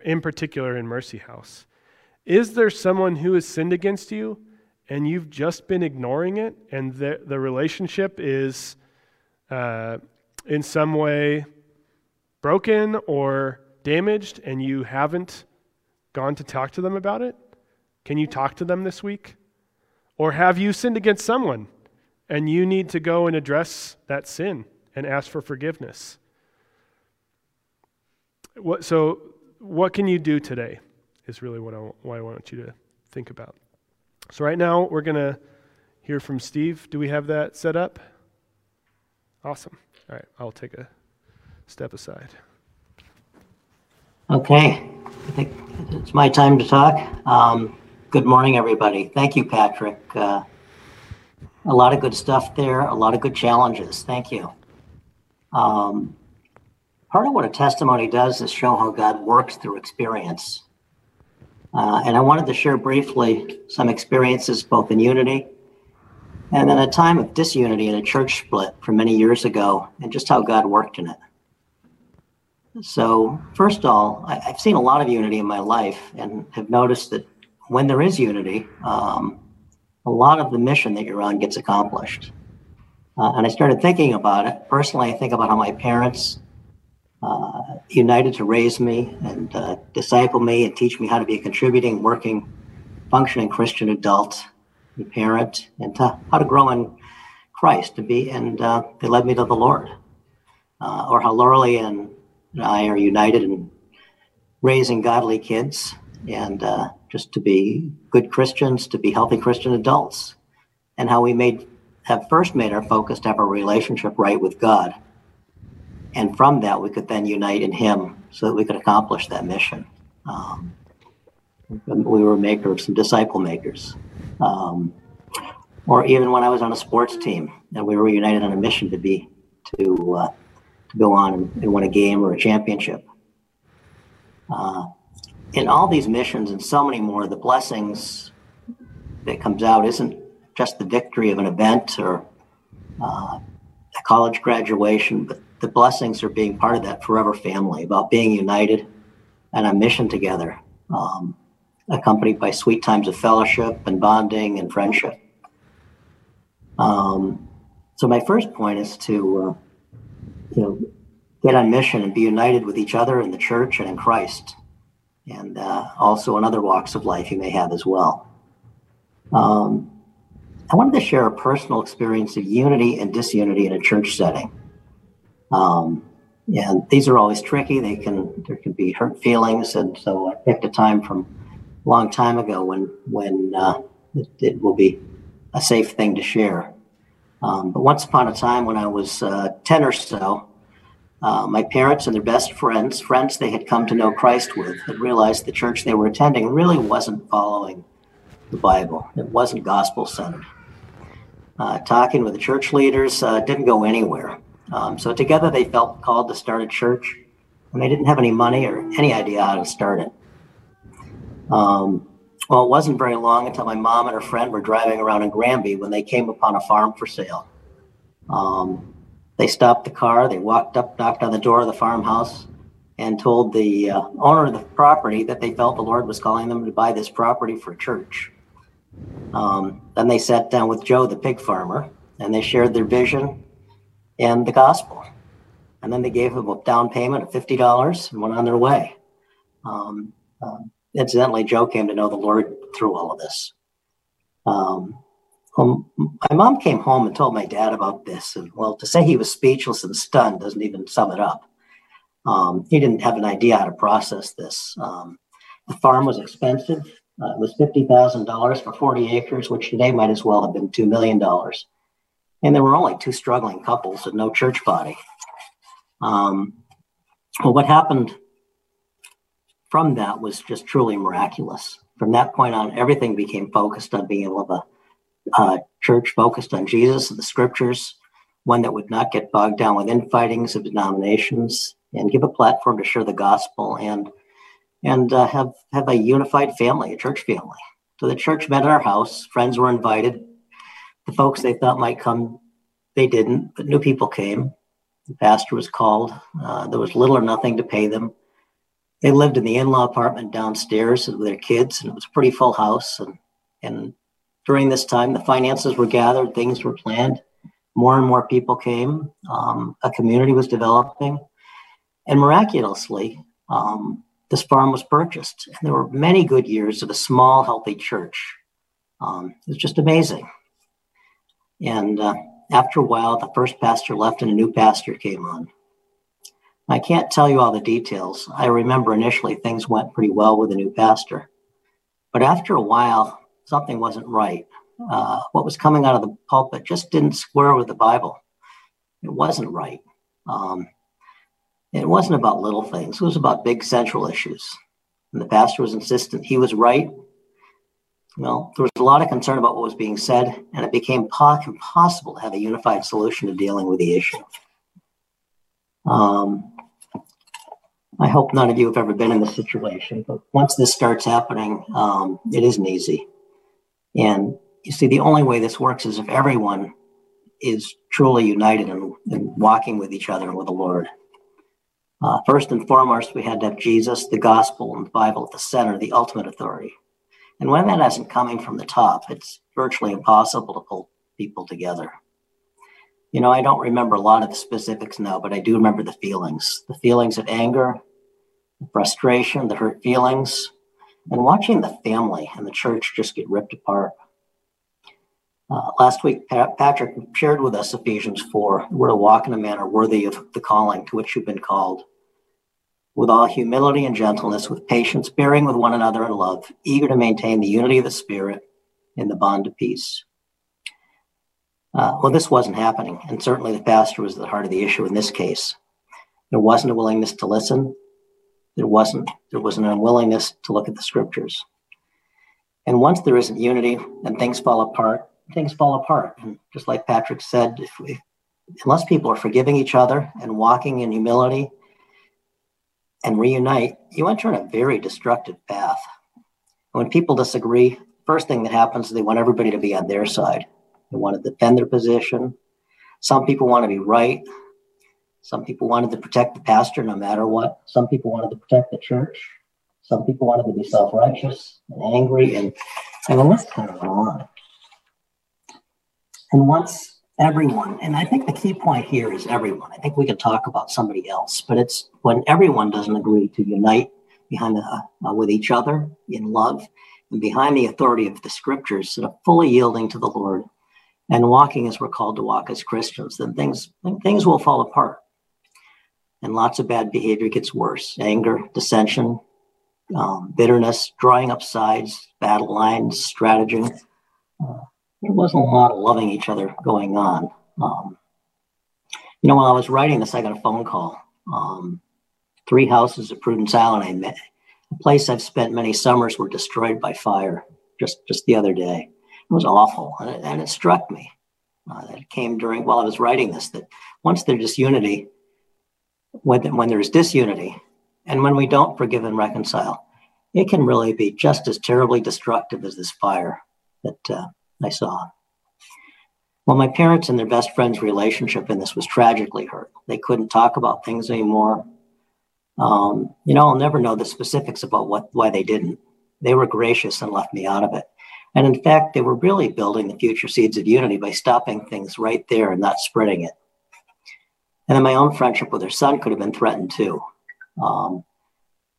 [SPEAKER 1] in particular in Mercy House? Is there someone who has sinned against you and you've just been ignoring it and the, the relationship is uh, in some way broken or damaged and you haven't gone to talk to them about it? Can you talk to them this week? Or have you sinned against someone and you need to go and address that sin and ask for forgiveness? What, so, what can you do today? is really what I, what I want you to think about. So, right now, we're going to hear from Steve. Do we have that set up? Awesome. All right, I'll take a step aside.
[SPEAKER 2] Okay, I think it's my time to talk. Um, good morning, everybody. Thank you, Patrick. Uh, a lot of good stuff there, a lot of good challenges. Thank you. Um, part of what a testimony does is show how God works through experience. Uh, and I wanted to share briefly some experiences both in unity and then a time of disunity in a church split from many years ago and just how God worked in it. So, first of all, I, have seen a lot of unity in my life and have noticed that when there is unity, um, a lot of the mission that you're on gets accomplished. Uh, and I started thinking about it. Personally, I think about how my parents uh, united to raise me and uh, disciple me and teach me how to be a contributing, working, functioning Christian adult and parent, and to, how to grow in Christ. To be, and uh, they led me to the Lord. Uh, or how Lauralee and I are united in raising godly kids and uh, just to be good Christians, to be healthy Christian adults, and how we made have first made our focus to have a relationship right with God. And from that, we could then unite in Him so that we could accomplish that mission. Um, we were a maker of some disciple makers. Um, or even when I was on a sports team and we were united on a mission to be to uh, go on and, and, win a game or a championship. Uh, in all these missions and so many more, the blessings that comes out isn't just the victory of an event or uh, a college graduation, but the blessings are being part of that forever family, about being united and a mission together, um, accompanied by sweet times of fellowship and bonding and friendship. Um, so my first point is to, uh, you know, get on mission and be united with each other in the church and in Christ, and uh, also in other walks of life you may have as well. Um, I wanted to share a personal experience of unity and disunity in a church setting. Um, and these are always tricky. They can there can be hurt feelings, and so I picked a time from a long time ago when when uh, it, it, will be a safe thing to share. Um, but once upon a time, when I was uh, ten or so, uh, my parents and their best friends, friends they had come to know Christ with, had realized the church they were attending really wasn't following the Bible. It wasn't gospel centered. Uh, talking with the church leaders uh, didn't go anywhere. Um, so together they felt called to start a church, and they didn't have any money or any idea how to start it. Um, well, it wasn't very long until my mom and her friend were driving around in Granby when they came upon a farm for sale. Um, they stopped the car, they walked up, knocked on the door of the farmhouse, and told the uh, owner of the property that they felt the Lord was calling them to buy this property for church. Um, then they sat down with Joe, the pig farmer, and they shared their vision and the gospel. And then they gave him a down payment of $50 and went on their way. Um, uh, incidentally, Joe came to know the Lord through all of this. Um, um, my mom came home and told my dad about this. And well, to say he was speechless and stunned doesn't even sum it up. Um, he didn't have an idea how to process this. Um, the farm was expensive. Uh, it was $50,000 for 40 acres, which today might as well have been $2 million. And there were only two struggling couples and no church body. Um, well, what happened from that was just truly miraculous. From that point on, everything became focused on being able to uh, church focused on Jesus and the scriptures, one that would not get bogged down with infightings of denominations, and give a platform to share the gospel and and uh, have have a unified family, a church family. So the church met at our house. Friends were invited. The folks they thought might come, they didn't, but new people came. The pastor was called. Uh, there was little or nothing to pay them. They lived in the in-law apartment downstairs with their kids, and it was a pretty full house. And and during this time, the finances were gathered, things were planned. More and more people came. Um, a community was developing, and miraculously, um, this farm was purchased. And there were many good years of a small, healthy church. Um, it was just amazing. And uh, after a while, the first pastor left and a new pastor came on. I can't tell you all the details. I remember initially things went pretty well with the new pastor. But after a while, something wasn't right. Uh, what was coming out of the pulpit just didn't square with the Bible. It wasn't right. Um, it wasn't about little things, it was about big central issues. And the pastor was insistent he was right. Well, there was a lot of concern about what was being said, and it became impossible to have a unified solution to dealing with the issue. Um, I hope none of you have ever been in this situation, but once this starts happening, um, it isn't easy. And you see, the only way this works is if everyone is truly united and, walking with each other and with the Lord. Uh, first and foremost, we had to have Jesus, the gospel, and the Bible at the center, the ultimate authority. And when that isn't coming from the top, it's virtually impossible to pull people together. You know, I don't remember a lot of the specifics now, but I do remember the feelings the feelings of anger, the frustration, the hurt feelings, and watching the family and the church just get ripped apart. Uh, last week, Patrick shared with us Ephesians 4. We're to walk in a manner worthy of the calling to which you've been called, with all humility and gentleness, with patience, bearing with one another in love, eager to maintain the unity of the Spirit in the bond of peace. Uh, well, this wasn't happening, and certainly the pastor was at the heart of the issue in this case. There wasn't a willingness to listen. There wasn't. There was an unwillingness to look at the scriptures. And once there isn't unity and things fall apart, things fall apart. And just like Patrick said, if we, unless people are forgiving each other and walking in humility and reunite, you enter on a very destructive path. When people disagree, first thing that happens is they want everybody to be on their side. They want to defend their position. Some people want to be right. Some people wanted to protect the pastor no matter what. Some people wanted to protect the church. Some people wanted to be self righteous and angry. And, list kind of went on. And once everyone, and I think the key point here is everyone. I think we could talk about somebody else, but it's when everyone doesn't agree to unite behind the, uh, with each other in love and behind the authority of the scriptures, sort of fully yielding to the Lord and walking as we're called to walk as Christians, then things things will fall apart. And lots of bad behavior gets worse anger, dissension, um, bitterness, drawing up sides, battle lines, strategy. Uh, there wasn't a lot of loving each other going on. Um, you know, while I was writing this, I got a phone call. Um, three houses at Prudence Island, I met, a place I've spent many summers, were destroyed by fire just just the other day. It was awful, and it, and it struck me. Uh, it came during while I was writing this that once there's disunity, when when there's disunity, and when we don't forgive and reconcile, it can really be just as terribly destructive as this fire that uh, I saw. Well, my parents and their best friend's relationship in this was tragically hurt. They couldn't talk about things anymore. Um, you know, I'll never know the specifics about what why they didn't. They were gracious and left me out of it. And in fact, they were really building the future seeds of unity by stopping things right there and not spreading it. And then my own friendship with her son could have been threatened too. Um,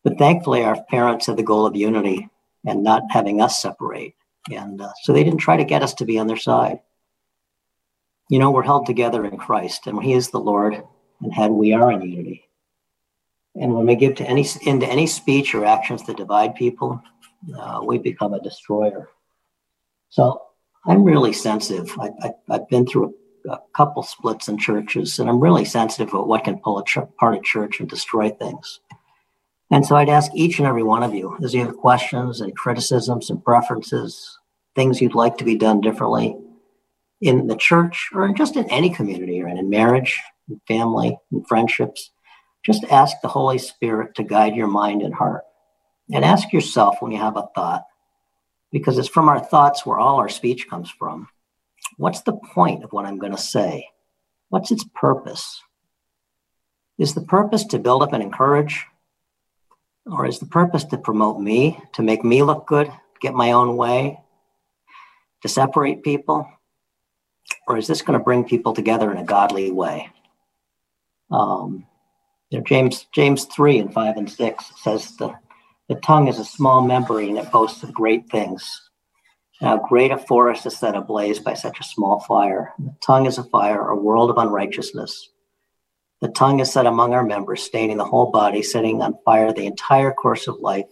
[SPEAKER 2] but thankfully, our parents had the goal of unity and not having us separate. And uh, so they didn't try to get us to be on their side. You know, we're held together in Christ, and He is the Lord, and had we are in unity. And when we give to any into any speech or actions that divide people, uh, we become a destroyer. So I'm really sensitive. I, have been through a, couple splits in churches, and I'm really sensitive about what can pull a apart a church and destroy things. And so I'd ask each and every one of you, as you have questions and criticisms and preferences, things you'd like to be done differently in the church or just in any community or in marriage, and family, and friendships, just ask the Holy Spirit to guide your mind and heart. And ask yourself when you have a thought, because it's from our thoughts where all our speech comes from. What's the point of what I'm going to say? What's its purpose? Is the purpose to build up and encourage or is the purpose to promote me, to make me look good, get my own way, to separate people? Or is this going to bring people together in a godly way? Um, you know, James James 3 and 5 and 6 says the, the tongue is a small membrane that boasts of great things. How great a forest is set ablaze by such a small fire. The tongue is a fire, a world of unrighteousness. The tongue is set among our members, staining the whole body, setting on fire the entire course of life,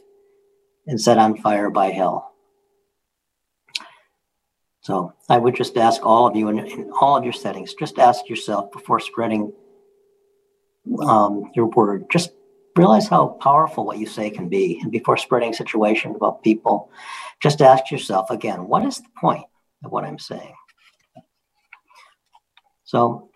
[SPEAKER 2] and set on fire by hell. So I would just ask all of you in, in all of your settings, just ask yourself before spreading um, your word, just realize how powerful what you say can be. And before spreading situations about people, just ask yourself again, what is the point of what I'm saying? So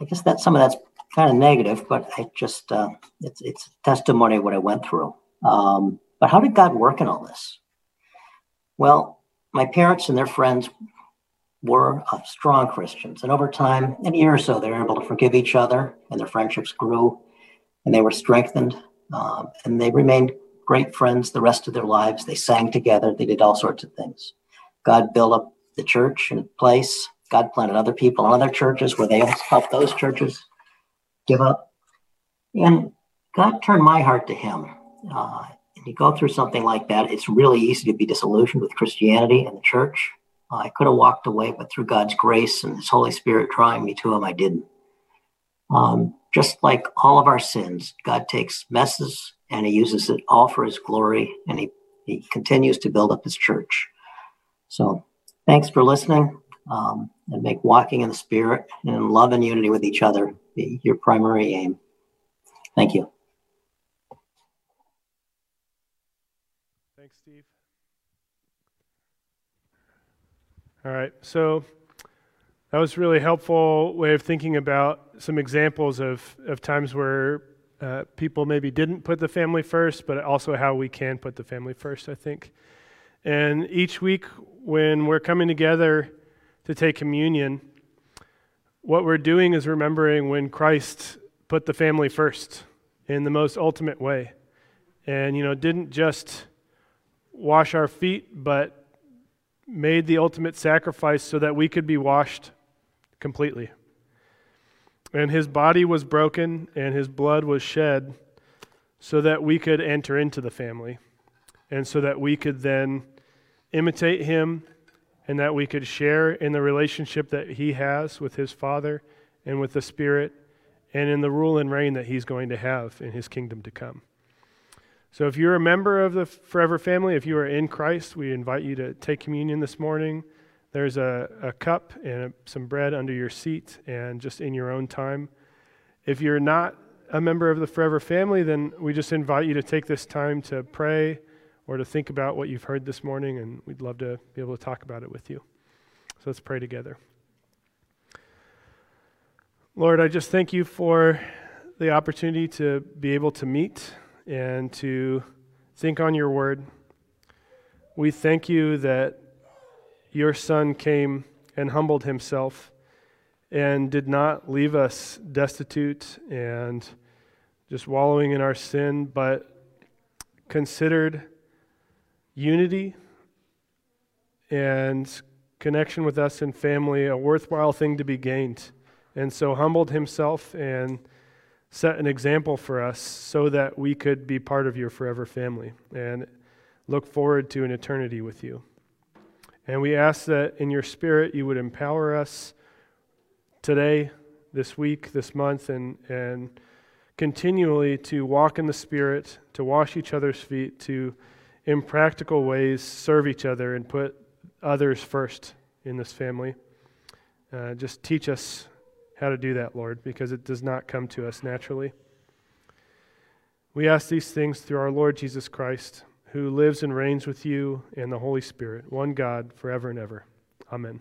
[SPEAKER 2] I guess that some of that's kind of negative, but I just uh, it's it's testimony of what I went through. Um, but how did God work in all this? Well, my parents and their friends were uh, strong Christians, and over time, in a year or so, they were able to forgive each other, and their friendships grew, and they were strengthened, um, and they remained great friends the rest of their lives. They sang together, they did all sorts of things. God built up the church in place. God planted other people in other churches where they helped those churches give up. And God turned my heart to Him. Uh, and you go through something like that, it's really easy to be disillusioned with Christianity and the church. Uh, I could have walked away, but through God's grace and His Holy Spirit drawing me to Him, I didn't. Um, just like all of our sins, God takes messes and He uses it all for His glory, and He, he continues to build up His church. So, thanks for listening, um, and make walking in the Spirit and love and unity with each other be your primary aim. Thank you.
[SPEAKER 1] Thanks, Steve. All right, so that was really helpful way of thinking about some examples of, of times where uh, people maybe didn't put the family first, but also how we can put the family first, I think. And each week when we're coming together to take communion, what we're doing is remembering when Christ put the family first in the most ultimate way. And, you know, didn't just wash our feet, but made the ultimate sacrifice so that we could be washed completely. And his body was broken and his blood was shed so that we could enter into the family and so that we could then imitate him and that we could share in the relationship that he has with his Father and with the Spirit and in the rule and reign that he's going to have in his kingdom to come. So, if you're a member of the Forever family, if you are in Christ, we invite you to take communion this morning. There's a, a cup and a, some bread under your seat and just in your own time. If you're not a member of the Forever family, then we just invite you to take this time to pray or to think about what you've heard this morning, and we'd love to be able to talk about it with you. So let's pray together. Lord, I just thank you for the opportunity to be able to meet and to think on your word. We thank you that your Son came and humbled himself and did not leave us destitute and just wallowing in our sin, but considered unity and connection with us and family a worthwhile thing to be gained. And so humbled himself and set an example for us so that we could be part of your forever family and look forward to an eternity with you. And we ask that in your spirit you would empower us today, this week, this month, and, and continually to walk in the spirit, to wash each other's feet, to in practical ways serve each other and put others first in this family. Uh, just teach us how to do that, Lord, because it does not come to us naturally. We ask these things through our Lord Jesus Christ, who lives and reigns with you and the Holy Spirit, one God, forever and ever. Amen.